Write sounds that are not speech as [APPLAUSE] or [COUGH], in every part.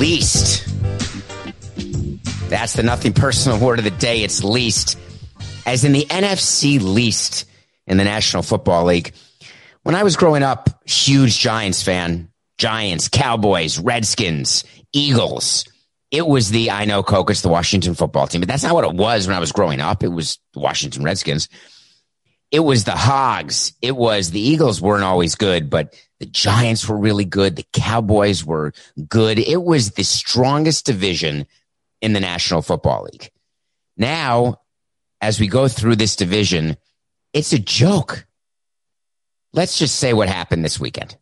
Least. That's the nothing personal word of the day. It's least. As in the NFC least in the National Football League. When I was growing up, huge Giants fan. Giants, Cowboys, Redskins, Eagles. It was the, I know, Coke, it's the Washington football team, but that's not what it was when I was growing up. It was the Washington Redskins. It was the Hogs. It was the Eagles weren't always good, but the Giants were really good. The Cowboys were good. It was the strongest division in the National Football League. Now, as we go through this division, it's a joke. Let's just say what happened this weekend.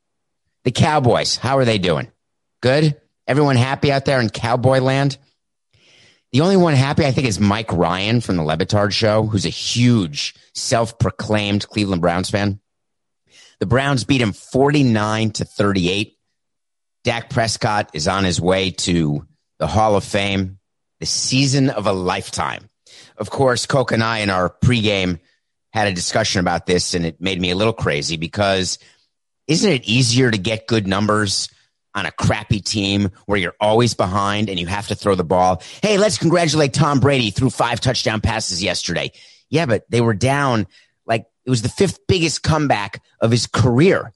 The Cowboys, how are they doing? Good? Everyone happy out there in Cowboy land? The only one happy, I think, is Mike Ryan from the Le Batard show, who's a huge self proclaimed Cleveland Browns fan. The Browns beat him 49 to 38. Dak Prescott is on his way to the Hall of Fame, the season of a lifetime. Of course, Coke and I in our pregame had a discussion about this, and it made me a little crazy because isn't it easier to get good numbers on a crappy team where you're always behind and you have to throw the ball? Hey, let's congratulate Tom Brady threw five touchdown passes yesterday. Yeah, but they were down it was the fifth biggest comeback of his career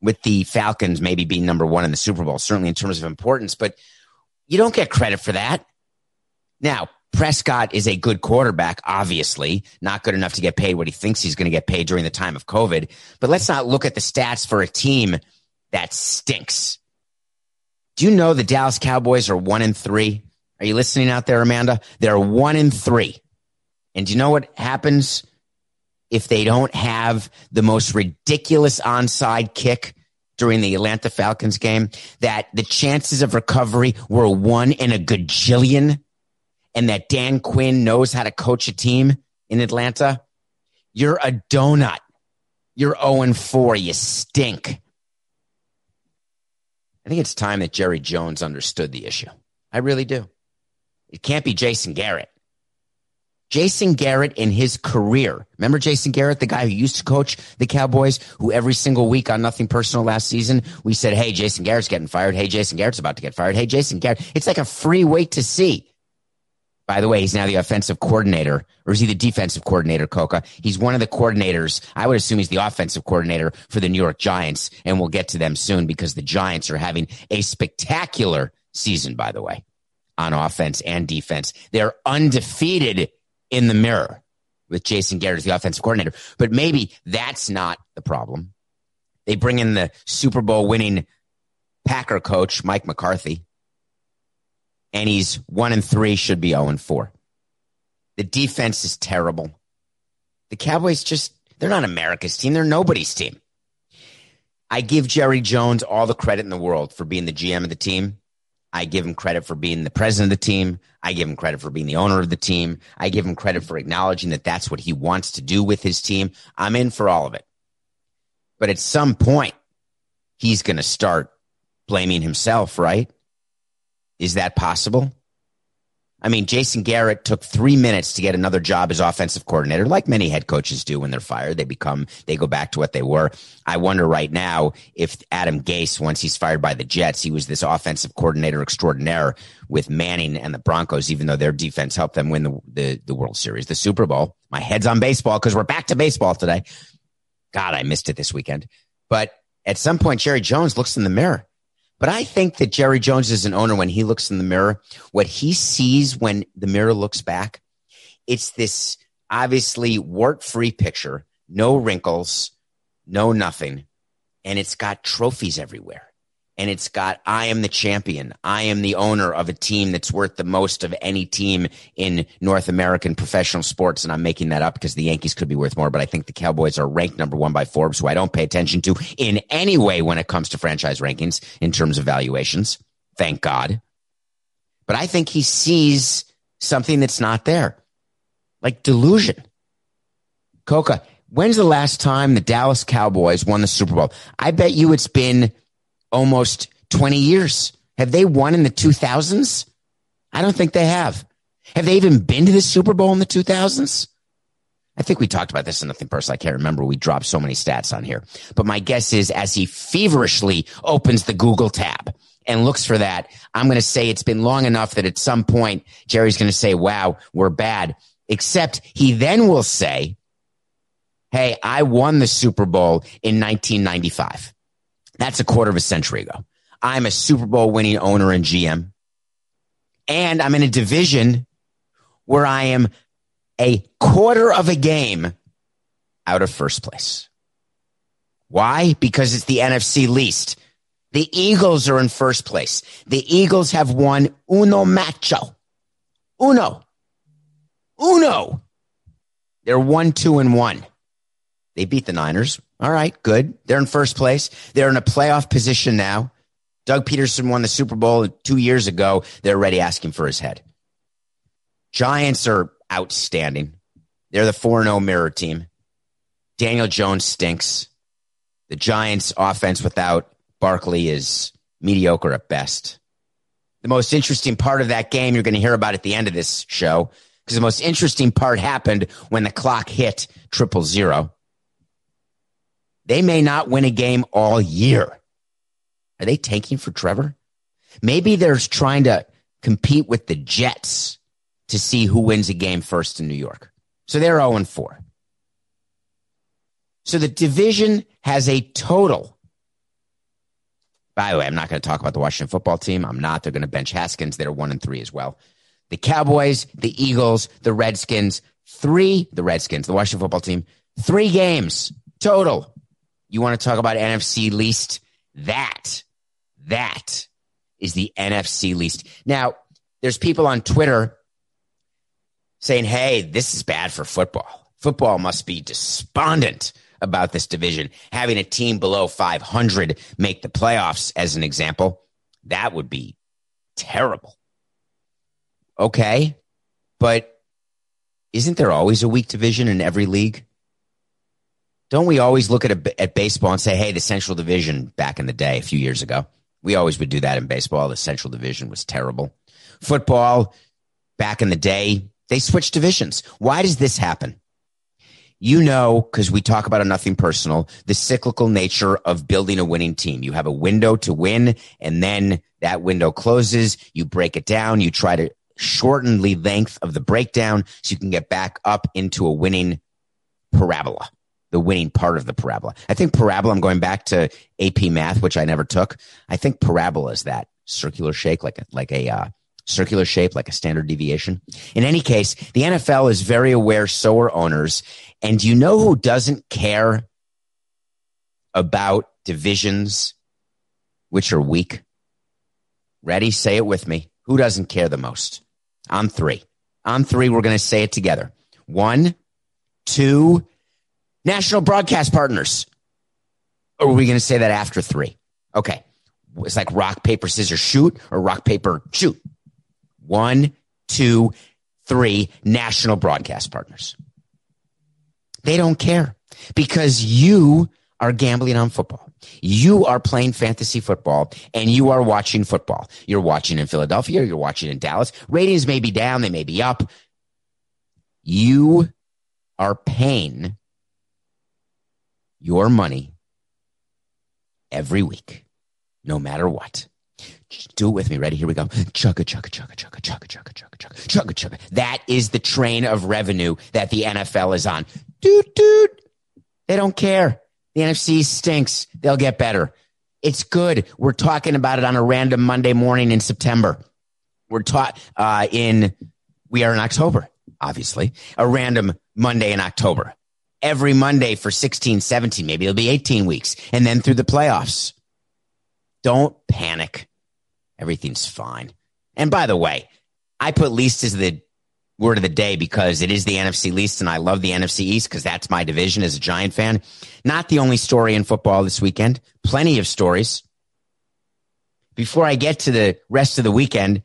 with the Falcons maybe being number one in the Super Bowl, certainly in terms of importance, but you don't get credit for that. Now, Prescott is a good quarterback, obviously, not good enough to get paid what he thinks he's going to get paid during the time of COVID. But let's not look at the stats for a team that stinks. Do you know the Dallas Cowboys are one in three? Are you listening out there, Amanda? They're one in three. And do you know what happens if they don't have the most ridiculous onside kick during the Atlanta Falcons game? That the chances of recovery were one in a gajillion and that Dan Quinn knows how to coach a team in Atlanta, you're a donut. You're 0 4. You stink. I think it's time that Jerry Jones understood the issue. I really do. It can't be Jason Garrett. Jason Garrett in his career. Remember Jason Garrett, the guy who used to coach the Cowboys, who every single week on Nothing Personal last season, we said, Hey, Jason Garrett's getting fired. Hey, Jason Garrett's about to get fired. Hey, Jason Garrett. It's like a free wait to see. By the way, he's now the offensive coordinator, or is he the defensive coordinator, Coca? He's one of the coordinators. I would assume he's the offensive coordinator for the New York Giants, and we'll get to them soon because the Giants are having a spectacular season, by the way, on offense and defense. They're undefeated in the mirror with Jason Garrett as the offensive coordinator. But maybe that's not the problem. They bring in the Super Bowl winning Packer coach, Mike McCarthy and he's one and three, should be 0 and four. The defense is terrible. The Cowboys just, they're not America's team. They're nobody's team. I give Jerry Jones all the credit in the world for being the GM of the team. I give him credit for being the president of the team. I give him credit for being the owner of the team. I give him credit for acknowledging that that's what he wants to do with his team. I'm in for all of it. But at some point, he's going to start blaming himself, right? Is that possible? I mean, Jason Garrett took three minutes to get another job as offensive coordinator, like many head coaches do when they're fired. They become, they go back to what they were. I wonder right now if Adam Gase, once he's fired by the Jets, he was this offensive coordinator extraordinaire with Manning and the Broncos, even though their defense helped them win the, the, the World Series, the Super Bowl. My head's on baseball because we're back to baseball today. God, I missed it this weekend. But at some point, Jerry Jones looks in the mirror but I think that Jerry Jones is an owner when he looks in the mirror, what he sees when the mirror looks back, it's this obviously wart free picture, no wrinkles, no nothing. And it's got trophies everywhere. And it's got I am the champion. I am the owner of a team that's worth the most of any team in North American professional sports. And I'm making that up because the Yankees could be worth more, but I think the Cowboys are ranked number one by Forbes, who I don't pay attention to in any way when it comes to franchise rankings in terms of valuations. Thank God. But I think he sees something that's not there, like delusion. Coca, when's the last time the Dallas Cowboys won the Super Bowl? I bet you it's been almost 20 years. Have they won in the 2000s? I don't think they have. Have they even been to the Super Bowl in the 2000s? I think we talked about this in Nothing Personal. I can't remember. We dropped so many stats on here. But my guess is as he feverishly opens the Google tab and looks for that, I'm going to say it's been long enough that at some point Jerry's going to say, wow, we're bad. Except he then will say, Hey, I won the Super Bowl in 1995. That's a quarter of a century ago. I'm a Super Bowl winning owner and GM. And I'm in a division where I am a quarter of a game out of first place. Why? Because it's the NFC least. The Eagles are in first place. The Eagles have won uno macho. Uno. Uno. They're one, two, and one. They beat the Niners. All right, good. They're in first place. They're in a playoff position now. Doug Pederson won the Super Bowl two years ago. They're already asking for his head. Giants are outstanding. They're the 4 0 mirror team. Daniel Jones stinks. The Giants' offense without Barkley is mediocre at best. The most interesting part of that game you're going to hear about at the end of this show because the most interesting part happened when the clock hit triple zero. They may not win a game all year. Are they tanking for Trevor? Maybe they're trying to compete with the Jets to see who wins a game first in New York. So they're 0 4. So the division has a total. By the way, I'm not going to talk about the Washington football team. I'm not. They're going to bench Haskins. They're 1 and 3 as well. The Cowboys, the Eagles, the Redskins, three, the Redskins, the Washington football team, three games total you want to talk about NFC least? That, that is the NFC least. Now, there's people on Twitter saying, hey, this is bad for football. Football must be despondent about this division. Having a team below 500 make the playoffs, as an example, that would be terrible. Okay. But isn't there always a weak division in every league? Don't we always look at a, at baseball and say, "Hey, the Central Division back in the day, a few years ago, we always would do that in baseball. The Central Division was terrible. Football, back in the day, they switched divisions. Why does this happen? You know, because we talk about a nothing personal, the cyclical nature of building a winning team. You have a window to win, and then that window closes. You break it down. You try to shorten the length of the breakdown so you can get back up into a winning parabola the winning part of the parabola. I think parabola, I'm going back to AP math, which I never took. I think parabola is that circular shape, like a, like a, uh, circular shape, like a standard deviation. In any case, the NFL is very aware. So are owners. And you know who doesn't care about divisions which are weak? Ready? Say it with me. Who doesn't care the most? On three. On three, we're going to say it together. One, two, national broadcast partners. Or are we going to say that after three? Okay. It's like rock, paper, scissors, shoot or rock, paper, shoot. One, two, three national broadcast partners. They don't care because you are gambling on football. You are playing fantasy football and you are watching football. You're watching in Philadelphia. You're watching in Dallas. Ratings may be down. They may be up. You are paying your money every week, no matter what. Do it with me. Ready? Here we go. Chugga, chugga, chugga, chugga, chugga, chugga, chugga, chugga, chugga, chugga. That is the train of revenue that the NFL is on. Dude, dude. They don't care. The NFC stinks. They'll get better. It's good. We're talking about it on a random Monday morning in September. We're taught uh, in, we are in October, obviously, a random Monday in October every Monday for 16, 17, maybe it'll be 18 weeks and then through the playoffs. Don't panic. Everything's fine. And by the way, I put least as the word of the day because it is the NFC least and I love the NFC East because that's my division as a Giant fan. Not the only story in football this weekend. Plenty of stories. Before I get to the rest of the weekend,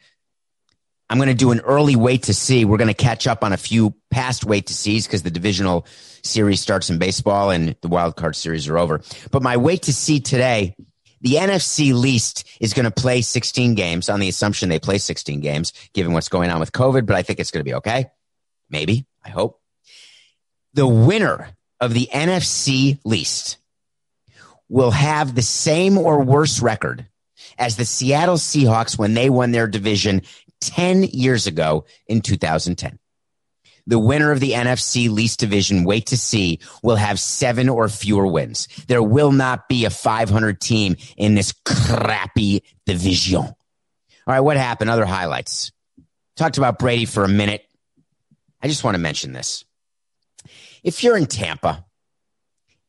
I'm going to do an early wait to see. We're going to catch up on a few past wait to sees because the divisional series starts in baseball and the wild card series are over. But my wait to see today, the NFC least is going to play 16 games on the assumption they play 16 games, given what's going on with COVID. But I think it's going to be okay. Maybe. I hope. The winner of the NFC least will have the same or worse record as the Seattle Seahawks when they won their division 10 years ago in 2010. The winner of the NFC least division, wait to see, will have seven or fewer wins. There will not be a 500 team in this crappy division. All right, what happened? Other highlights. Talked about Brady for a minute. I just want to mention this. If you're in Tampa,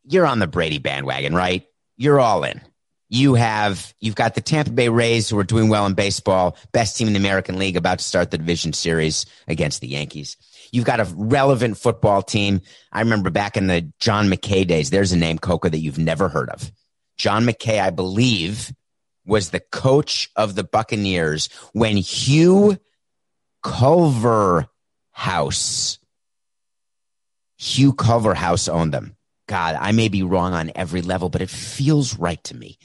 you're on the Brady bandwagon, right? You're all in you have you've got the Tampa Bay Rays who are doing well in baseball, best team in the American League, about to start the division series against the Yankees. You've got a relevant football team. I remember back in the John McKay days. There's a name, Coca, that you've never heard of. John McKay, I believe, was the coach of the Buccaneers when Hugh Culverhouse, Hugh Culverhouse owned them. God, I may be wrong on every level, but it feels right to me.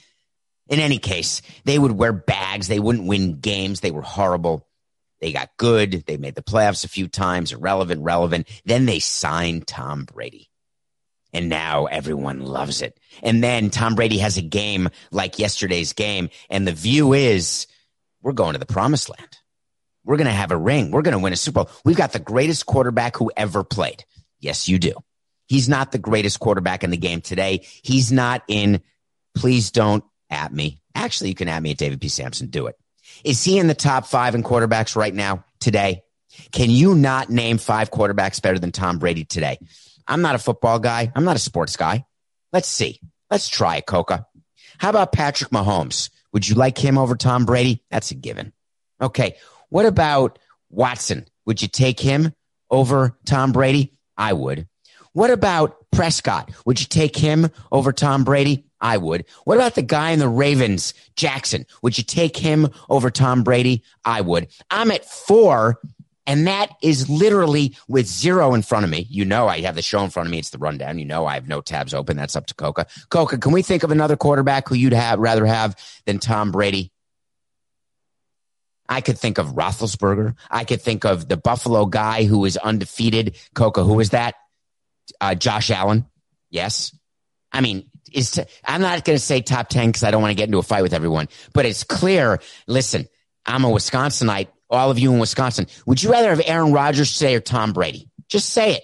In any case, they would wear bags. They wouldn't win games. They were horrible. They got good. They made the playoffs a few times, irrelevant, relevant. Then they signed Tom Brady. And now everyone loves it. And then Tom Brady has a game like yesterday's game. And the view is we're going to the promised land. We're going to have a ring. We're going to win a Super Bowl. We've got the greatest quarterback who ever played. Yes, you do. He's not the greatest quarterback in the game today. He's not in, please don't at me. Actually, you can at me at David P. Samson. Do it. Is he in the top five in quarterbacks right now today? Can you not name five quarterbacks better than Tom Brady today? I'm not a football guy. I'm not a sports guy. Let's see. Let's try it, Coca. How about Patrick Mahomes? Would you like him over Tom Brady? That's a given. Okay. What about Watson? Would you take him over Tom Brady? I would. What about Prescott? Would you take him over Tom Brady? I would. What about the guy in the Ravens, Jackson? Would you take him over Tom Brady? I would. I'm at four, and that is literally with zero in front of me. You know, I have the show in front of me. It's the rundown. You know, I have no tabs open. That's up to Coca. Coca, can we think of another quarterback who you'd have rather have than Tom Brady? I could think of Roethlisberger. I could think of the Buffalo guy who was undefeated. Coca, who was that? Uh, Josh Allen. Yes. I mean, is to, I'm not going to say top 10 because I don't want to get into a fight with everyone, but it's clear. Listen, I'm a Wisconsinite. All of you in Wisconsin, would you rather have Aaron Rodgers today or Tom Brady? Just say it.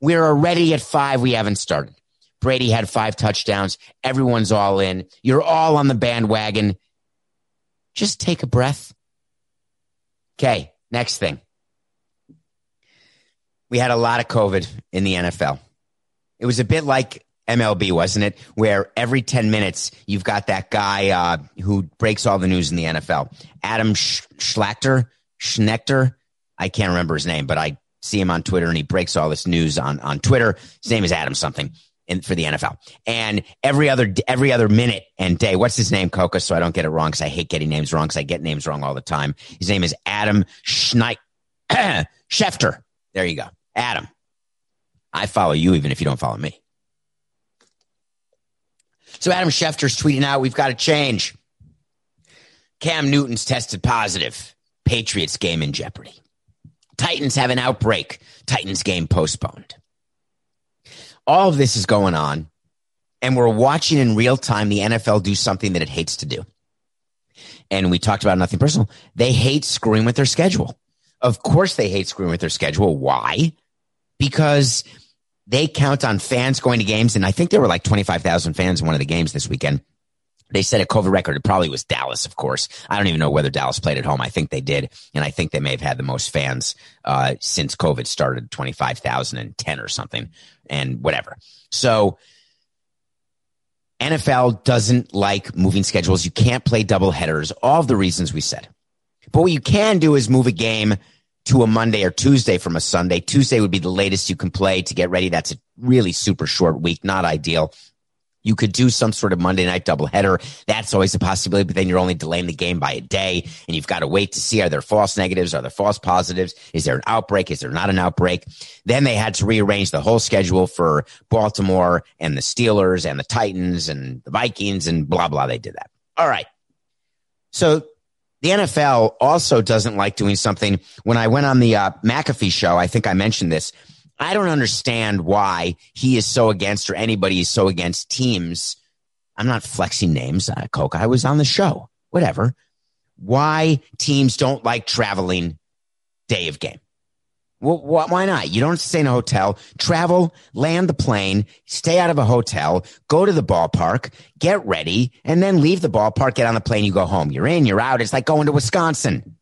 We're already at five. We haven't started. Brady had five touchdowns. Everyone's all in. You're all on the bandwagon. Just take a breath. Okay. Next thing. We had a lot of COVID in the NFL. It was a bit like MLB, wasn't it? Where every 10 minutes you've got that guy uh, who breaks all the news in the NFL. Adam Sch- Schlachter, Schnechter. I can't remember his name, but I see him on Twitter and he breaks all this news on, on Twitter. His name is Adam something in, for the NFL. And every other, every other minute and day, what's his name, Coca? So I don't get it wrong because I hate getting names wrong because I get names wrong all the time. His name is Adam Schneich, [CLEARS THROAT] Schefter. There you go. Adam. I follow you even if you don't follow me. So Adam Schefter's tweeting out, we've got to change. Cam Newton's tested positive. Patriots game in jeopardy. Titans have an outbreak. Titans game postponed. All of this is going on, and we're watching in real time the NFL do something that it hates to do. And we talked about nothing personal. They hate screwing with their schedule. Of course, they hate screwing with their schedule. Why? Because they count on fans going to games. And I think there were like 25,000 fans in one of the games this weekend. They set a COVID record. It probably was Dallas, of course. I don't even know whether Dallas played at home. I think they did. And I think they may have had the most fans, uh, since COVID started 25,010 or something and whatever. So NFL doesn't like moving schedules. You can't play double headers. All the reasons we said. But what you can do is move a game to a Monday or Tuesday from a Sunday. Tuesday would be the latest you can play to get ready. That's a really super short week, not ideal. You could do some sort of Monday night doubleheader. That's always a possibility, but then you're only delaying the game by a day and you've got to wait to see are there false negatives? Are there false positives? Is there an outbreak? Is there not an outbreak? Then they had to rearrange the whole schedule for Baltimore and the Steelers and the Titans and the Vikings and blah, blah. They did that. All right. So the NFL also doesn't like doing something. When I went on the uh, McAfee show, I think I mentioned this. I don't understand why he is so against or anybody is so against teams. I'm not flexing names, uh, Coke. I was on the show, whatever. Why teams don't like traveling day of game. Well, why not? You don't stay in a hotel. Travel, land the plane, stay out of a hotel, go to the ballpark, get ready, and then leave the ballpark, get on the plane, you go home. You're in, you're out. It's like going to Wisconsin.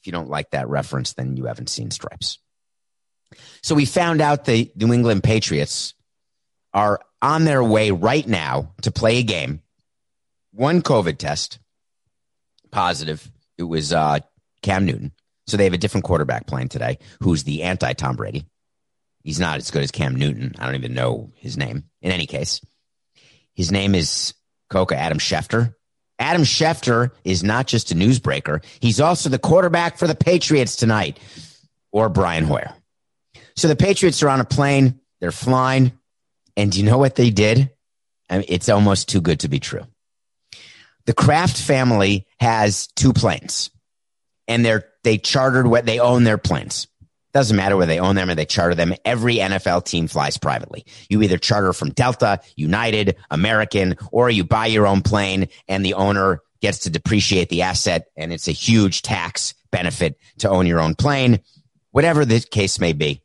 If you don't like that reference, then you haven't seen Stripes. So we found out the New England Patriots are on their way right now to play a game. One COVID test positive. It was uh, Cam Newton. So they have a different quarterback playing today who's the anti Tom Brady. He's not as good as Cam Newton. I don't even know his name. In any case, his name is Coca Adam Schefter. Adam Schefter is not just a newsbreaker. He's also the quarterback for the Patriots tonight or Brian Hoyer. So the Patriots are on a plane. They're flying. And do you know what they did? I mean, it's almost too good to be true. The Kraft family has two planes and they're, they chartered what they own their planes. Doesn't matter whether they own them or they charter them. Every NFL team flies privately. You either charter from Delta, United, American, or you buy your own plane and the owner gets to depreciate the asset and it's a huge tax benefit to own your own plane. Whatever the case may be.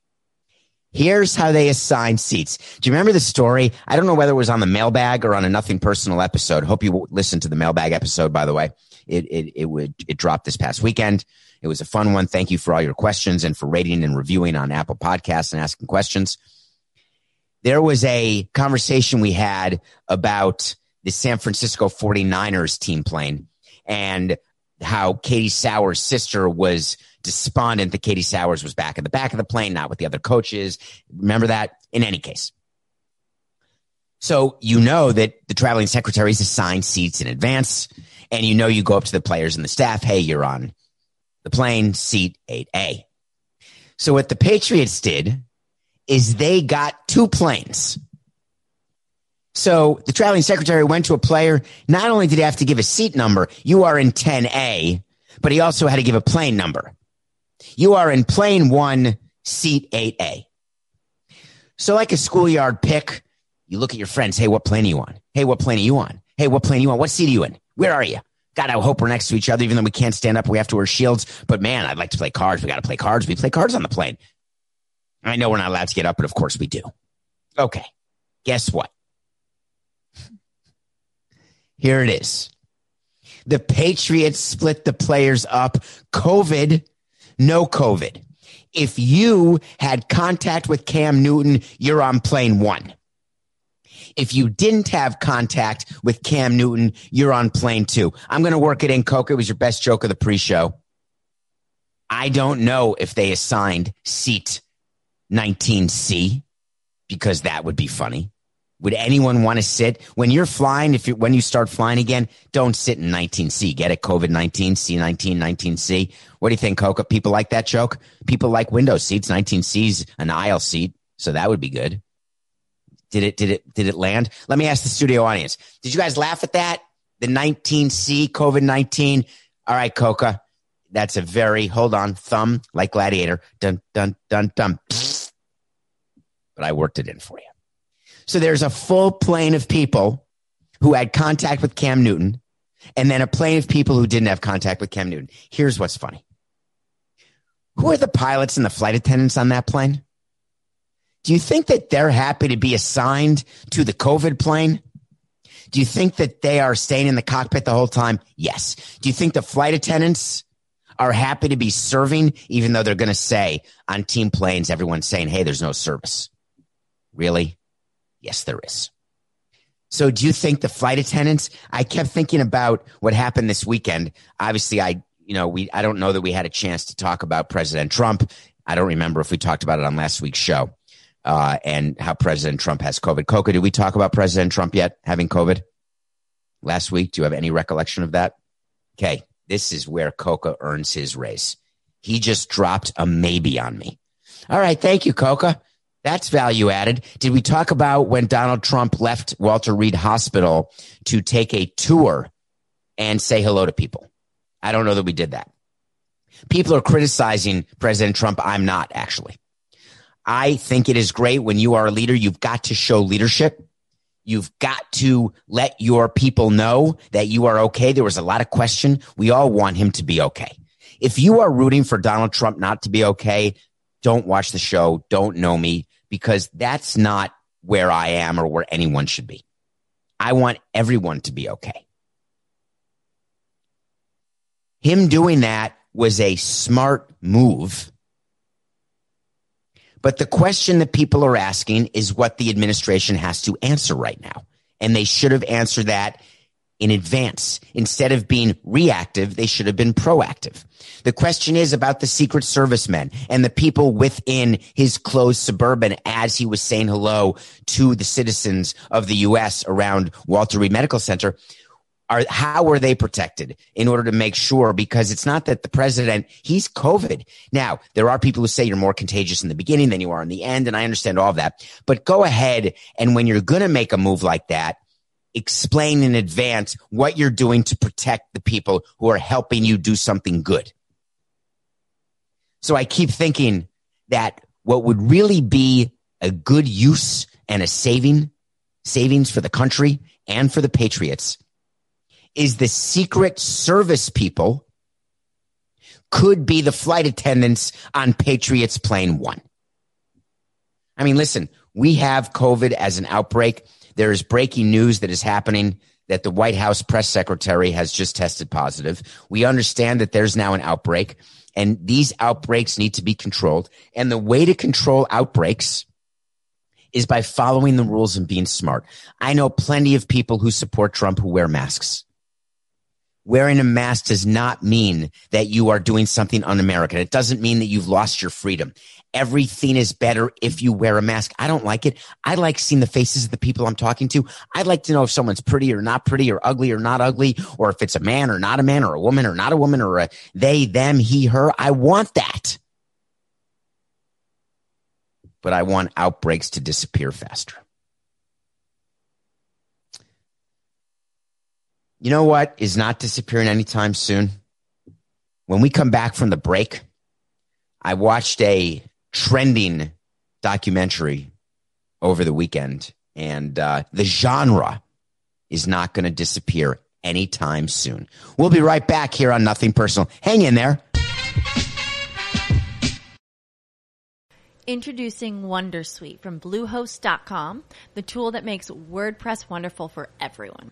Here's how they assign seats. Do you remember the story? I don't know whether it was on the mailbag or on a nothing personal episode. Hope you listened to the mailbag episode, by the way. It, it, it would, it dropped this past weekend. It was a fun one. Thank you for all your questions and for rating and reviewing on Apple podcasts and asking questions. There was a conversation we had about the San Francisco 49ers team plane and how Katie Sowers' sister was despondent that Katie Sowers was back in the back of the plane, not with the other coaches. Remember that? In any case. So you know that the traveling secretaries assign seats in advance, and you know you go up to the players and the staff, hey, you're on the plane, seat 8A. So what the Patriots did is they got two planes. So the traveling secretary went to a player. Not only did he have to give a seat number, you are in 10A, but he also had to give a plane number. You are in plane one, seat 8A. So, like a schoolyard pick, you look at your friends. Hey, what plane are you on? Hey, what plane are you on? Hey, what plane are you on? What seat are you in? Where are you? God, I hope we're next to each other, even though we can't stand up. We have to wear shields. But man, I'd like to play cards. We got to play cards. We play cards on the plane. I know we're not allowed to get up, but of course we do. Okay. Guess what? Here it is. The Patriots split the players up. COVID no COVID. If you had contact with Cam Newton, you're on plane one. If you didn't have contact with Cam Newton, you're on plane two. I'm going to work it in, Coke. It was your best joke of the pre show. I don't know if they assigned seat 19C because that would be funny. Would anyone want to sit when you're flying? If you, when you start flying again, don't sit in 19C. Get it? COVID 19, C19, 19C. What do you think, Coca? People like that joke. People like window seats. 19C's an aisle seat, so that would be good. Did it? Did it? Did it land? Let me ask the studio audience. Did you guys laugh at that? The 19C COVID 19. All right, Coca. That's a very hold on thumb like gladiator. Dun dun dun dun. But I worked it in for you. So there's a full plane of people who had contact with Cam Newton and then a plane of people who didn't have contact with Cam Newton. Here's what's funny. Who are the pilots and the flight attendants on that plane? Do you think that they're happy to be assigned to the COVID plane? Do you think that they are staying in the cockpit the whole time? Yes. Do you think the flight attendants are happy to be serving, even though they're going to say on team planes, everyone's saying, Hey, there's no service. Really? Yes, there is. So do you think the flight attendants, I kept thinking about what happened this weekend. Obviously, I, you know, we, I don't know that we had a chance to talk about President Trump. I don't remember if we talked about it on last week's show, uh, and how President Trump has COVID. Coca, did we talk about President Trump yet having COVID last week? Do you have any recollection of that? Okay. This is where Coca earns his raise. He just dropped a maybe on me. All right. Thank you, Coca. That's value added. Did we talk about when Donald Trump left Walter Reed Hospital to take a tour and say hello to people? I don't know that we did that. People are criticizing President Trump. I'm not actually. I think it is great when you are a leader. You've got to show leadership. You've got to let your people know that you are okay. There was a lot of question. We all want him to be okay. If you are rooting for Donald Trump not to be okay, don't watch the show. Don't know me because that's not where I am or where anyone should be. I want everyone to be okay. Him doing that was a smart move. But the question that people are asking is what the administration has to answer right now. And they should have answered that in advance. Instead of being reactive, they should have been proactive. The question is about the Secret Service men and the people within his closed suburban as he was saying hello to the citizens of the U.S. around Walter Reed Medical Center. Are, how are they protected in order to make sure? Because it's not that the president, he's COVID. Now, there are people who say you're more contagious in the beginning than you are in the end. And I understand all that, but go ahead. And when you're going to make a move like that, explain in advance what you're doing to protect the people who are helping you do something good. So I keep thinking that what would really be a good use and a saving savings for the country and for the patriots is the secret service people could be the flight attendants on Patriots plane 1. I mean, listen, we have COVID as an outbreak there is breaking news that is happening that the White House press secretary has just tested positive. We understand that there's now an outbreak and these outbreaks need to be controlled. And the way to control outbreaks is by following the rules and being smart. I know plenty of people who support Trump who wear masks. Wearing a mask does not mean that you are doing something un-American. It doesn't mean that you've lost your freedom everything is better if you wear a mask. I don't like it. I like seeing the faces of the people I'm talking to. I'd like to know if someone's pretty or not pretty or ugly or not ugly, or if it's a man or not a man or a woman or not a woman or a they, them, he, her. I want that. But I want outbreaks to disappear faster. You know what is not disappearing anytime soon? When we come back from the break, I watched a trending documentary over the weekend, and uh, the genre is not going to disappear anytime soon. We'll be right back here on Nothing Personal. Hang in there. Introducing Wondersuite from Bluehost.com, the tool that makes WordPress wonderful for everyone.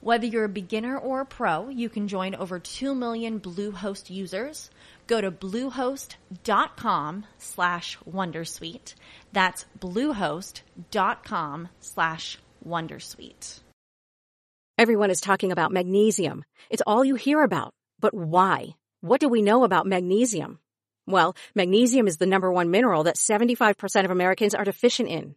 Whether you're a beginner or a pro, you can join over 2 million Bluehost users. Go to bluehost.com slash wondersuite. That's bluehost.com slash wondersuite. Everyone is talking about magnesium. It's all you hear about. But why? What do we know about magnesium? Well, magnesium is the number one mineral that 75% of Americans are deficient in.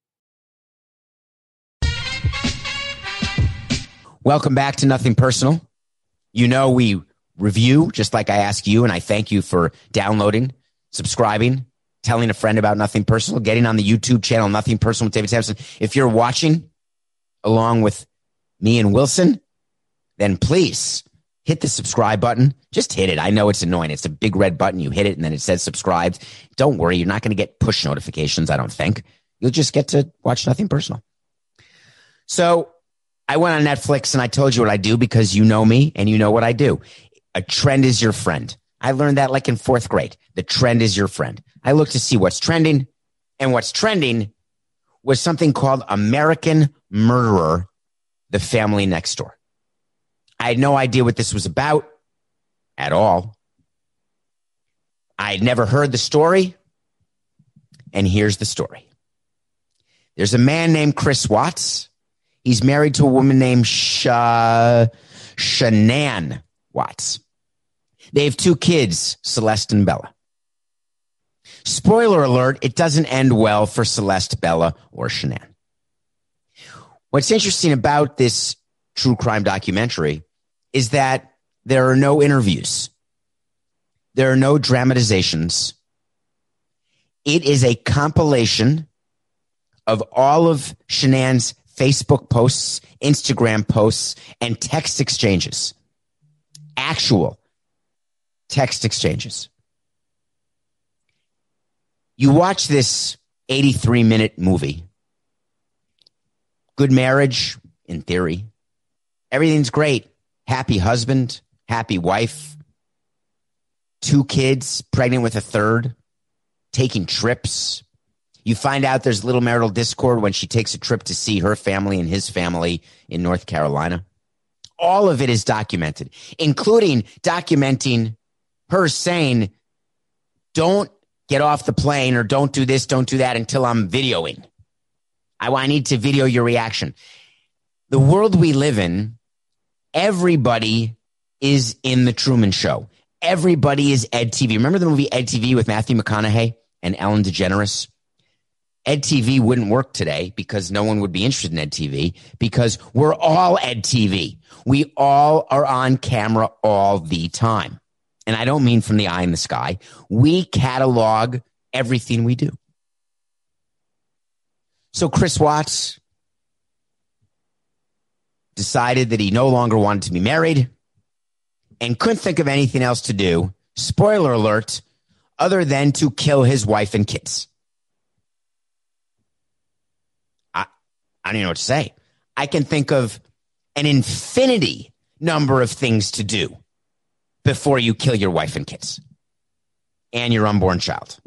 Welcome back to Nothing Personal. You know, we review just like I ask you, and I thank you for downloading, subscribing, telling a friend about Nothing Personal, getting on the YouTube channel Nothing Personal with David Samson. If you're watching along with me and Wilson, then please hit the subscribe button. Just hit it. I know it's annoying. It's a big red button. You hit it and then it says subscribed. Don't worry. You're not going to get push notifications. I don't think you'll just get to watch Nothing Personal. So I went on Netflix and I told you what I do because you know me and you know what I do. A trend is your friend. I learned that like in fourth grade. The trend is your friend. I look to see what's trending and what's trending was something called American Murderer, the family next door. I had no idea what this was about at all. I had never heard the story. And here's the story. There's a man named Chris Watts He's married to a woman named Sha- Shanann Watts. They have two kids, Celeste and Bella. Spoiler alert, it doesn't end well for Celeste, Bella, or Shanann. What's interesting about this true crime documentary is that there are no interviews. There are no dramatizations. It is a compilation of all of Shanann's Facebook posts, Instagram posts, and text exchanges. Actual text exchanges. You watch this 83 minute movie. Good marriage, in theory. Everything's great. Happy husband, happy wife, two kids, pregnant with a third, taking trips, you find out there's little marital discord when she takes a trip to see her family and his family in North Carolina. All of it is documented, including documenting her saying, don't get off the plane or don't do this, don't do that until I'm videoing. I, I need to video your reaction. The world we live in, everybody is in the Truman Show. Everybody is Ed TV. Remember the movie Ed TV with Matthew McConaughey and Ellen DeGeneres? Ed TV wouldn't work today because no one would be interested in EdTV because we're all EdTV. We all are on camera all the time. And I don't mean from the eye in the sky. We catalog everything we do. So Chris Watts decided that he no longer wanted to be married and couldn't think of anything else to do. Spoiler alert, other than to kill his wife and kids. I don't even know what to say. I can think of an infinity number of things to do before you kill your wife and kids and your unborn child.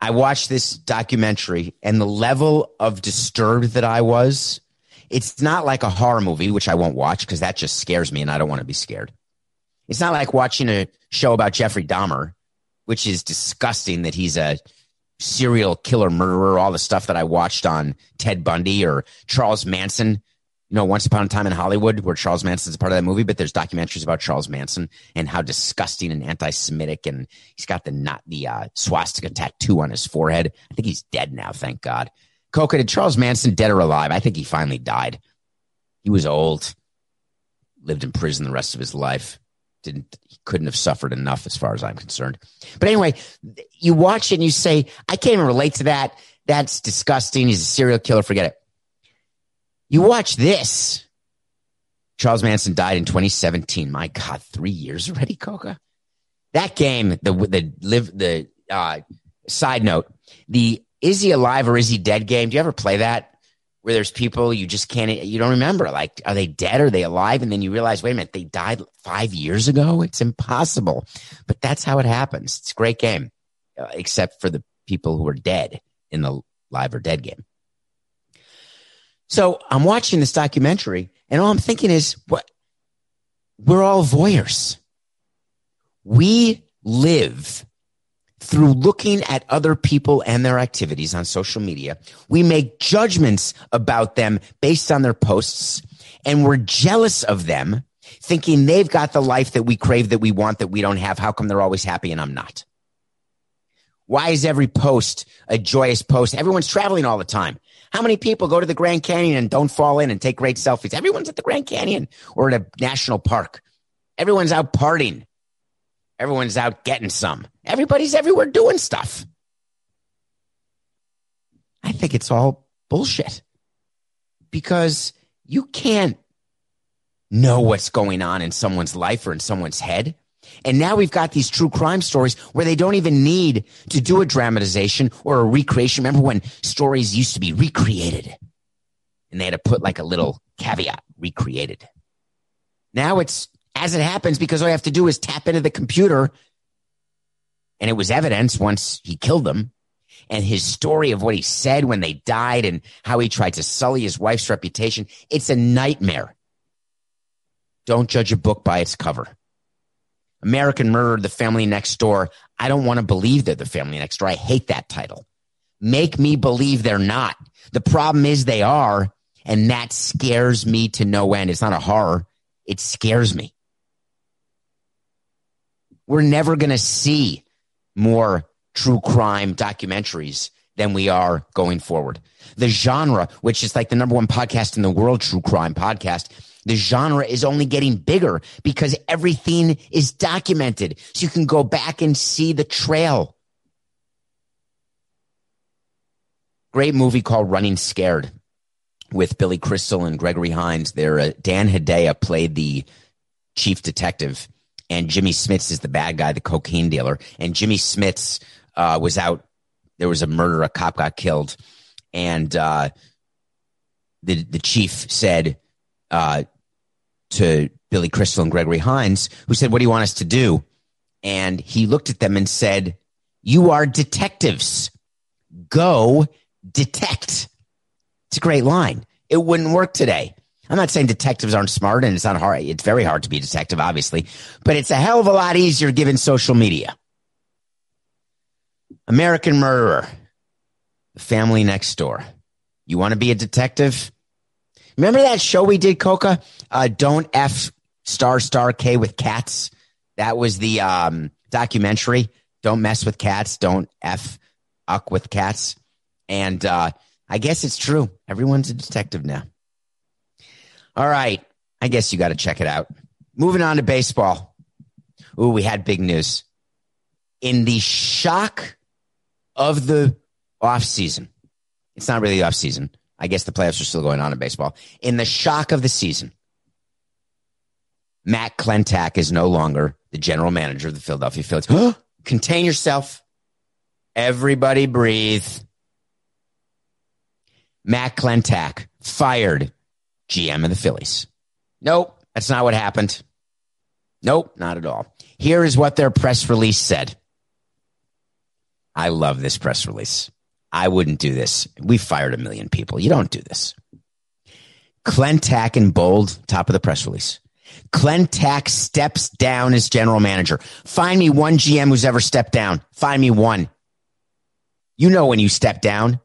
I watched this documentary and the level of disturbed that I was, it's not like a horror movie, which I won't watch because that just scares me and I don't want to be scared. It's not like watching a show about Jeffrey Dahmer, which is disgusting that he's a serial killer murderer, all the stuff that I watched on Ted Bundy or Charles Manson. You know, Once Upon a Time in Hollywood, where Charles Manson's a part of that movie, but there's documentaries about Charles Manson and how disgusting and anti-Semitic, and he's got the not the uh, swastika tattoo on his forehead. I think he's dead now, thank God. Coca, did Charles Manson dead or alive? I think he finally died. He was old, lived in prison the rest of his life didn't he couldn't have suffered enough as far as I'm concerned. But anyway, you watch it and you say, I can't even relate to that. That's disgusting. He's a serial killer. Forget it. You watch this. Charles Manson died in 2017. My God, three years already, Coca. That game, the the live the uh, side note, the is he alive or is he dead game? Do you ever play that? Where there's people you just can't you don't remember like are they dead? Are they alive? And then you realize wait a minute they died five years ago? It's impossible. But that's how it happens. It's a great game uh, except for the people who are dead in the live or dead game. So I'm watching this documentary and all I'm thinking is what? We're all voyeurs. We live through looking at other people and their activities on social media. We make judgments about them based on their posts and we're jealous of them thinking they've got the life that we crave, that we want, that we don't have. How come they're always happy and I'm not? Why is every post a joyous post? Everyone's traveling all the time. How many people go to the Grand Canyon and don't fall in and take great selfies? Everyone's at the Grand Canyon or at a national park. Everyone's out partying. Everyone's out getting some. Everybody's everywhere doing stuff. I think it's all bullshit because you can't know what's going on in someone's life or in someone's head. And now we've got these true crime stories where they don't even need to do a dramatization or a recreation. Remember when stories used to be recreated and they had to put like a little caveat recreated. Now it's as it happens because all you have to do is tap into the computer and it was evidence once he killed them and his story of what he said when they died and how he tried to sully his wife's reputation. It's a nightmare. Don't judge a book by its cover. American Murder, The Family Next Door. I don't want to believe they're the family next door. I hate that title. Make me believe they're not. The problem is they are, and that scares me to no end. It's not a horror. It scares me. We're never going to see more true crime documentaries than we are going forward. The genre, which is like the number one podcast in the world, true crime podcast, the genre is only getting bigger because everything is documented. So you can go back and see the trail. Great movie called Running Scared with Billy Crystal and Gregory Hines. There, uh, Dan Hedaya played the chief detective, and Jimmy Smits is the bad guy, the cocaine dealer. And Jimmy Smits uh, was out. There was a murder. A cop got killed, and uh, the the chief said, uh, to Billy Crystal and Gregory Hines, who said, What do you want us to do? And he looked at them and said, You are detectives. Go detect. It's a great line. It wouldn't work today. I'm not saying detectives aren't smart and it's not hard. It's very hard to be a detective, obviously, but it's a hell of a lot easier given social media. American murderer, the family next door. You want to be a detective? Remember that show we did, Coca? Uh, Don't F star star K with cats. That was the um, documentary. Don't mess with cats. Don't F uck with cats. And uh, I guess it's true. Everyone's a detective now. All right. I guess you got to check it out. Moving on to baseball. Ooh, we had big news. In the shock of the off season, it's not really off season. I guess the playoffs are still going on in baseball. In the shock of the season, Matt Klentak is no longer the general manager of the Philadelphia Phillies. [GASPS] Contain yourself. Everybody breathe. Matt Klentak fired GM of the Phillies. Nope, that's not what happened. Nope, not at all. Here is what their press release said. I love this press release. I wouldn't do this. We fired a million people. You don't do this. Klentak in bold, top of the press release. Klentak steps down as general manager. Find me one GM who's ever stepped down. Find me one. You know when you step down.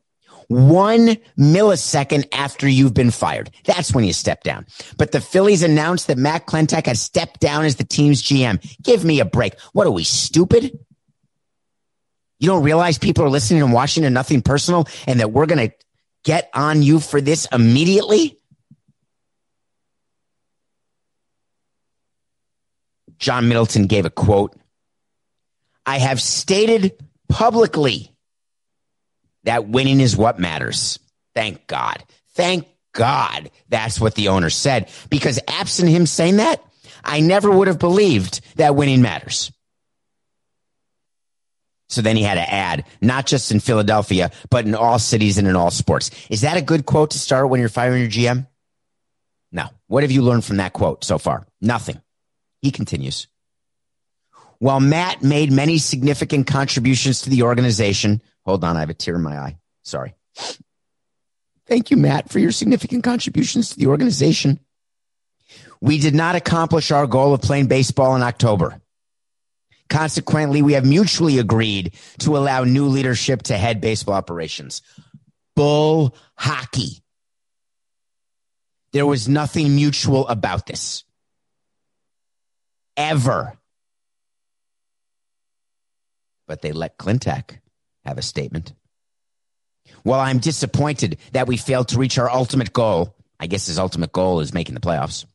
One millisecond after you've been fired. That's when you step down. But the Phillies announced that Matt Klentak has stepped down as the team's GM. Give me a break. What are we, stupid? You don't realize people are listening and watching and nothing personal and that we're going to get on you for this immediately? John Middleton gave a quote. I have stated publicly that winning is what matters. Thank God. Thank God that's what the owner said. Because absent him saying that, I never would have believed that winning matters. So then he had to add, not just in Philadelphia, but in all cities and in all sports. Is that a good quote to start when you're firing your GM? No. What have you learned from that quote so far? Nothing. He continues. While Matt made many significant contributions to the organization, hold on, I have a tear in my eye. Sorry. Thank you, Matt, for your significant contributions to the organization. We did not accomplish our goal of playing baseball in October. Consequently, we have mutually agreed to allow new leadership to head baseball operations. Bull hockey. There was nothing mutual about this. Ever. But they let Klentak have a statement. While I'm disappointed that we failed to reach our ultimate goal, I guess his ultimate goal is making the playoffs.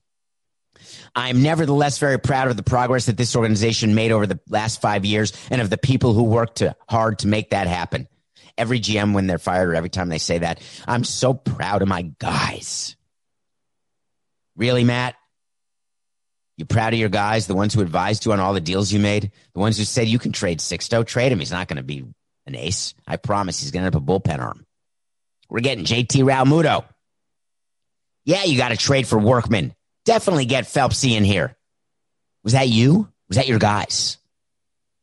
I'm nevertheless very proud of the progress that this organization made over the last five years and of the people who worked to, hard to make that happen. Every GM, when they're fired or every time they say that, I'm so proud of my guys. Really, Matt? You proud of your guys, the ones who advised you on all the deals you made, the ones who said you can trade Sixto, trade him. He's not going to be an ace. I promise he's going to up a bullpen arm. We're getting JT Realmuto. Yeah, you got to trade for Workman. Definitely get Phelpsy in here. Was that you? Was that your guys?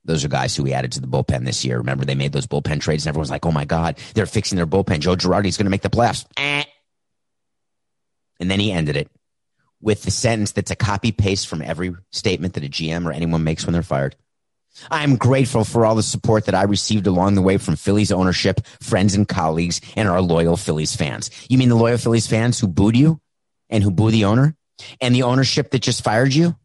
Those are guys who we added to the bullpen this year. Remember, they made those bullpen trades, and everyone's like, oh my God, they're fixing their bullpen. Joe Girardi's going to make the playoffs. Eh. And then he ended it with the sentence that's a copy paste from every statement that a GM or anyone makes when they're fired. I'm grateful for all the support that I received along the way from Phillies ownership, friends and colleagues, and our loyal Phillies fans. You mean the loyal Phillies fans who booed you and who boo the owner and the ownership that just fired you?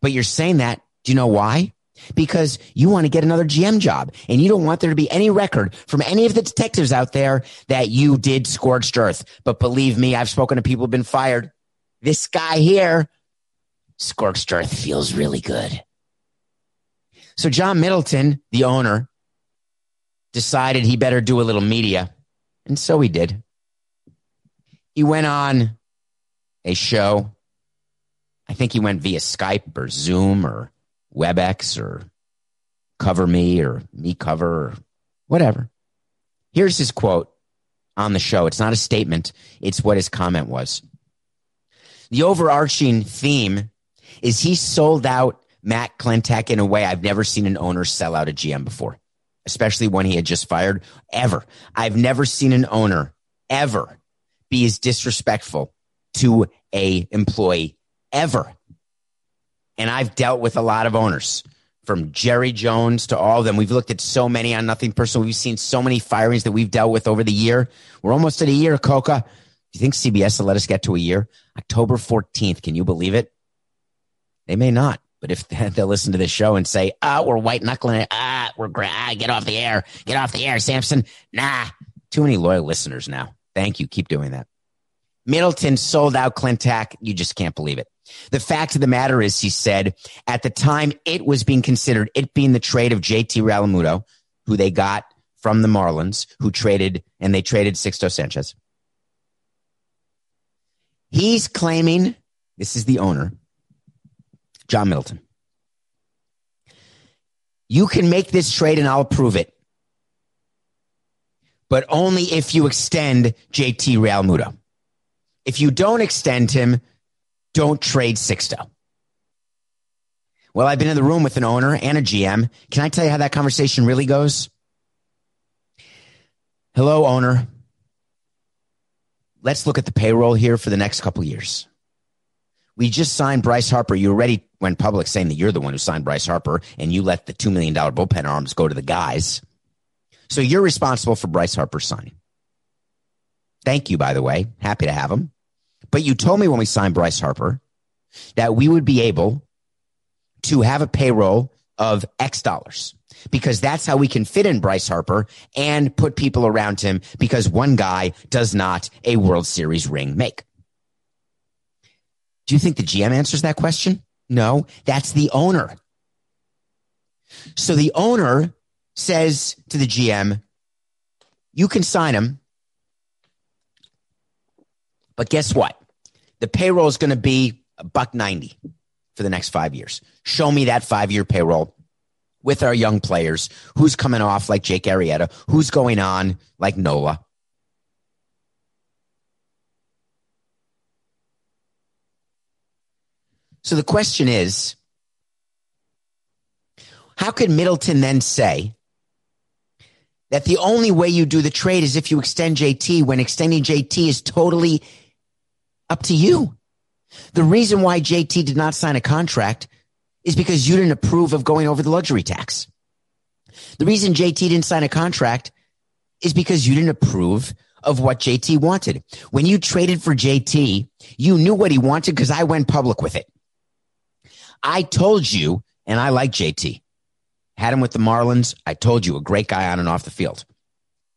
But you're saying that. Do you know why? Because you want to get another GM job and you don't want there to be any record from any of the detectives out there that you did scorched earth. But believe me, I've spoken to people who've been fired. This guy here, scorched earth feels really good. So John Middleton, the owner, decided he better do a little media. And so he did. He went on a show. I think he went via Skype or Zoom or WebEx or Cover Me or Me Cover or whatever. Here's his quote on the show. It's not a statement, it's what his comment was. The overarching theme is he sold out Matt Klentak in a way I've never seen an owner sell out a GM before, especially when he had just fired ever. I've never seen an owner ever be as disrespectful to a employee ever. And I've dealt with a lot of owners from Jerry Jones to all of them. We've looked at so many on nothing personal. We've seen so many firings that we've dealt with over the year. We're almost at a year, Coca. Do you think CBS will let us get to a year? October 14th. Can you believe it? They may not. But if [LAUGHS] they'll listen to this show and say, "Ah, oh, we're white knuckling it. Ah, we're ah, get off the air, get off the air, Samson." Nah, too many loyal listeners now. Thank you. Keep doing that. Middleton sold out Klentak. You just can't believe it. The fact of the matter is, he said, at the time it was being considered, it being the trade of JT Realmuto, who they got from the Marlins, who traded, and they traded Sixto Sanchez. He's claiming, this is the owner, John Middleton. You can make this trade and I'll approve it. But only if you extend JT Realmuto. If you don't extend him, don't trade Sixto. Well, I've been in the room with an owner and a GM. Can I tell you how that conversation really goes? Hello, owner. Let's look at the payroll here for the next couple years. We just signed Bryce Harper. You already went public saying that you're the one who signed Bryce Harper and you let the $2 million bullpen arms go to the guys. So you're responsible for Bryce Harper signing. Thank you, by the way. Happy to have him. But you told me when we signed Bryce Harper that we would be able to have a payroll of X dollars because that's how we can fit in Bryce Harper and put people around him because one guy does not a World Series ring make. Do you think the GM answers that question? No, that's the owner. So the owner says to the GM, you can sign him. But guess what? The payroll is going to be a buck 90 for the next five years. Show me that five year payroll with our young players. Who's coming off like Jake Arrieta? Who's going on like Nola? So the question is how could Middleton then say that the only way you do the trade is if you extend JT when extending JT is totally up to you. The reason why JT did not sign a contract is because you didn't approve of going over the luxury tax. The reason JT didn't sign a contract is because you didn't approve of what JT wanted. When you traded for JT, you knew what he wanted because I went public with it. I told you, and I like JT. Had him with the Marlins. I told you, a great guy on and off the field.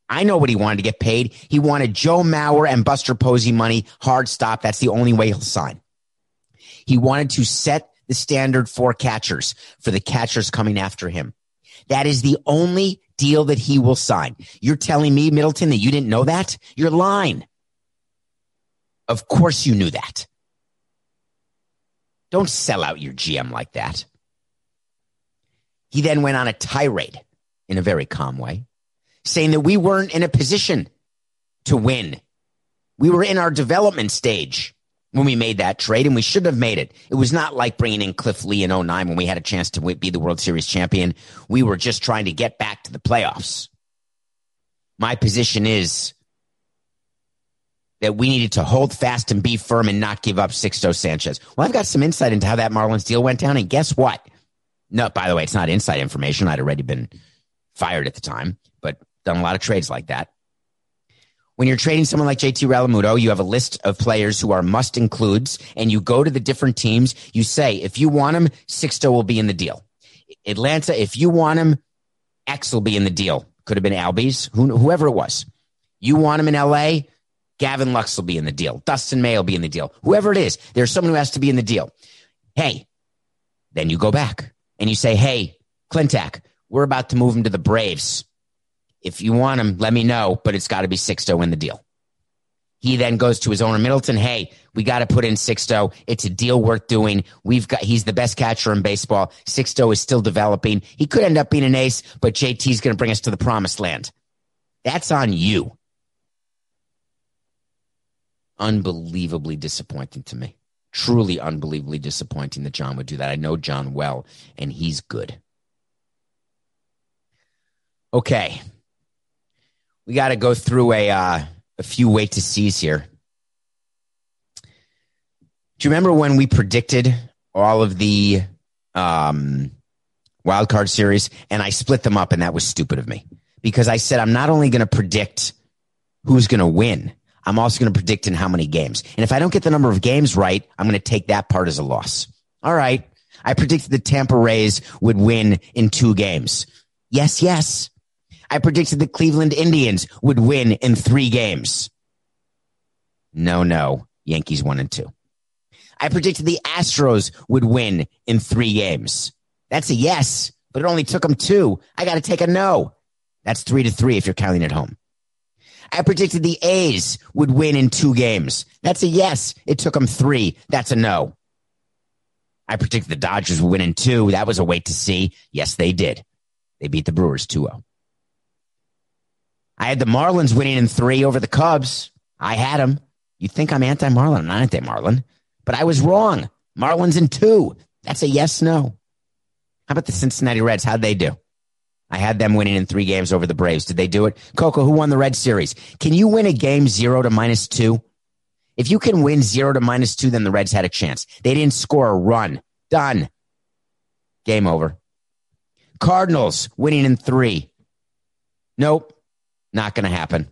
I know what he wanted to get paid. He wanted Joe Mauer and Buster Posey money. Hard stop. That's the only way he'll sign. He wanted to set the standard for catchers for the catchers coming after him. That is the only deal that he will sign. You're telling me, Middleton, that you didn't know that? You're lying. Of course you knew that. Don't sell out your GM like that. He then went on a tirade in a very calm way, saying that we weren't in a position to win. We were in our development stage when we made that trade, and we shouldn't have made it. It was not like bringing in Cliff Lee in 09 when we had a chance to be the World Series champion. We were just trying to get back to the playoffs. My position is that we needed to hold fast and be firm and not give up Sixto Sanchez. Well, I've got some insight into how that Marlins deal went down, and guess what? No, by the way, it's not inside information. I'd already been fired at the time, but done a lot of trades like that. When you're trading someone like JT Realmuto, you have a list of players who are must includes, and you go to the different teams. You say, if you want him, Sixto will be in the deal. Atlanta, if you want him, X will be in the deal. Could have been Albies, whoever it was. You want him in LA, Gavin Lux will be in the deal. Dustin May will be in the deal. Whoever it is, there's someone who has to be in the deal. Hey, then you go back and you say, Hey, Klentak, we're about to move him to the Braves. If you want him, let me know, but it's got to be Sixto in the deal. He then goes to his owner Middleton. Hey, we got to put in Sixto. It's a deal worth doing. We've got, he's the best catcher in baseball. Sixto is still developing. He could end up being an ace, but JT's going to bring us to the promised land. That's on you. Unbelievably disappointing to me. Truly unbelievably disappointing that John would do that. I know John well, and he's good. Okay we got to go through a uh, a few wait to sees here. Do you remember when we predicted all of the um, wild card series and I split them up and that was stupid of me because I said I'm not only going to predict who's going to win, I'm also going to predict in how many games. And if I don't get the number of games right, I'm going to take that part as a loss. All right. I predicted the Tampa Rays would win in two games. Yes, yes. I predicted the Cleveland Indians would win in three games. No, no. Yankees one and two. I predicted the Astros would win in three games. That's a yes, but it only took them two. I got to take a no. That's three to three if you're counting at home. I predicted the A's would win in two games. That's a yes. It took them three. That's a no. I predicted the Dodgers would win in two. That was a wait to see. Yes, they did. They beat the Brewers 2 0. I had the Marlins winning in three over the Cubs. I had them. You think I'm anti Marlin? I'm not anti Marlin, but I was wrong. Marlins in two. That's a yes, no. How about the Cincinnati Reds? How'd they do? I had them winning in three games over the Braves. Did they do it? Coco, who won the Red Series? Can you win a game zero to minus two? If you can win zero to minus two, then the Reds had a chance. They didn't score a run. Done. Game over. Cardinals winning in three. Nope. Not going to happen.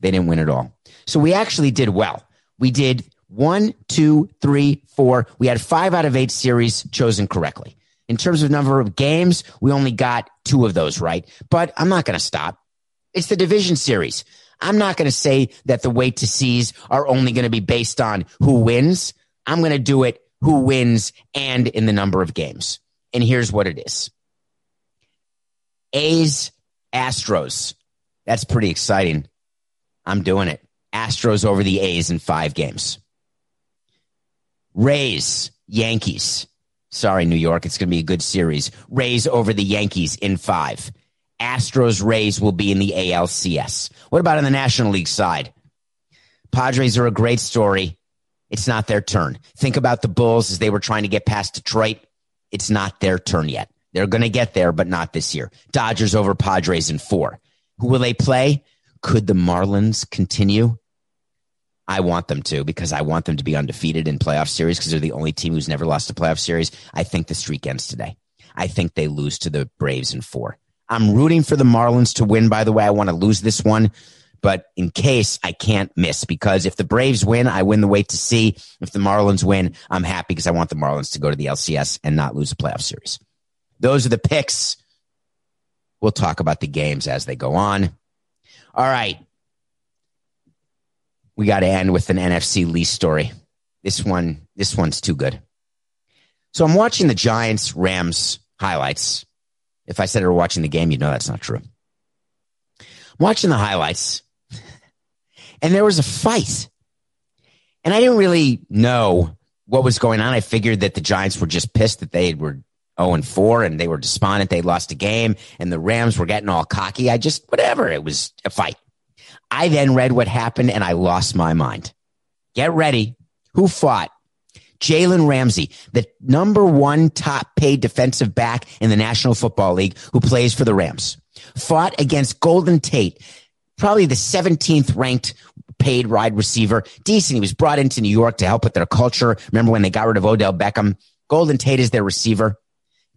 They didn't win at all. So we actually did well. We did one, two, three, four. We had five out of eight series chosen correctly. In terms of number of games, we only got two of those right. But I'm not going to stop. It's the division series. I'm not going to say that the wait to sees are only going to be based on who wins. I'm going to do it who wins and in the number of games. And here's what it is A's, Astros. That's pretty exciting. I'm doing it. Astros over the A's in five games. Rays, Yankees. Sorry, New York. It's going to be a good series. Rays over the Yankees in five. Astros Rays will be in the ALCS. What about on the National League side? Padres are a great story. It's not their turn. Think about the Bulls as they were trying to get past Detroit. It's not their turn yet. They're going to get there, but not this year. Dodgers over Padres in four. Who will they play? Could the Marlins continue? I want them to because I want them to be undefeated in playoff series because they're the only team who's never lost a playoff series. I think the streak ends today. I think they lose to the Braves in four. I'm rooting for the Marlins to win, by the way. I want to lose this one, but in case I can't miss because if the Braves win, I win the wait to see. If the Marlins win, I'm happy because I want the Marlins to go to the LCS and not lose a playoff series. Those are the picks. We'll talk about the games as they go on. All right. We got to end with an NFC Least story. This one, this one's too good. So I'm watching the Giants Rams highlights. If I said I were watching the game, you know that's not true. I'm watching the highlights, [LAUGHS] and there was a fight. And I didn't really know what was going on. I figured that the Giants were just pissed that they were 0 and 4 and they were despondent. They lost a game and the Rams were getting all cocky. I just, whatever. It was a fight. I then read what happened and I lost my mind. Get ready. Who fought? Jalen Ramsey, the number one top paid defensive back in the National Football League who plays for the Rams, fought against Golden Tate, probably the 17th ranked paid wide receiver. Decent. He was brought into New York to help with their culture. Remember when they got rid of Odell Beckham? Golden Tate is their receiver.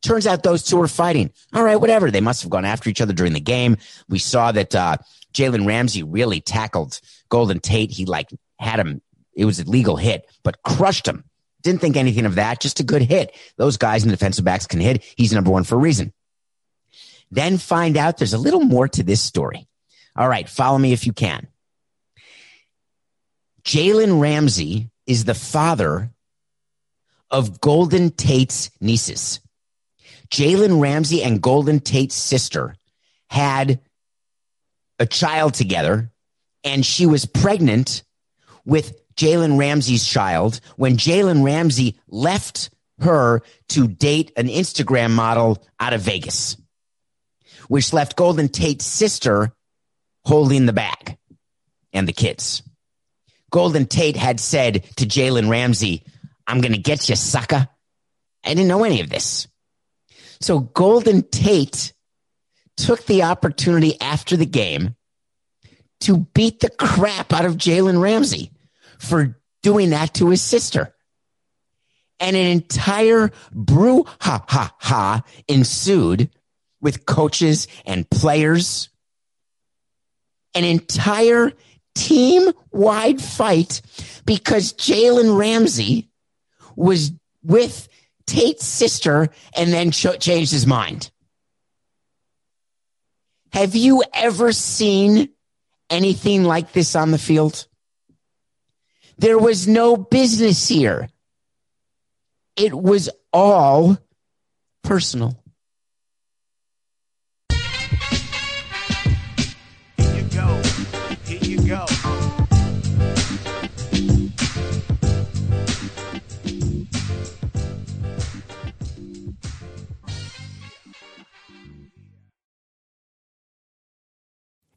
Turns out those two were fighting. All right, whatever. They must have gone after each other during the game. We saw that uh, Jalen Ramsey really tackled Golden Tate. He like had him. It was a legal hit, but crushed him. Didn't think anything of that. Just a good hit. Those guys in the defensive backs can hit. He's number one for a reason. Then find out there's a little more to this story. All right, follow me if you can. Jalen Ramsey is the father of Golden Tate's nieces. Jalen Ramsey and Golden Tate's sister had a child together, and she was pregnant with Jalen Ramsey's child when Jalen Ramsey left her to date an Instagram model out of Vegas, which left Golden Tate's sister holding the bag and the kids. Golden Tate had said to Jalen Ramsey, I'm going to get you, sucker. I didn't know any of this. So Golden Tate took the opportunity after the game to beat the crap out of Jalen Ramsey for doing that to his sister. And an entire brew ha ha ensued with coaches and players. An entire team wide fight because Jalen Ramsey was with Tate's sister and then ch- changed his mind. Have you ever seen anything like this on the field? There was no business here. It was all personal.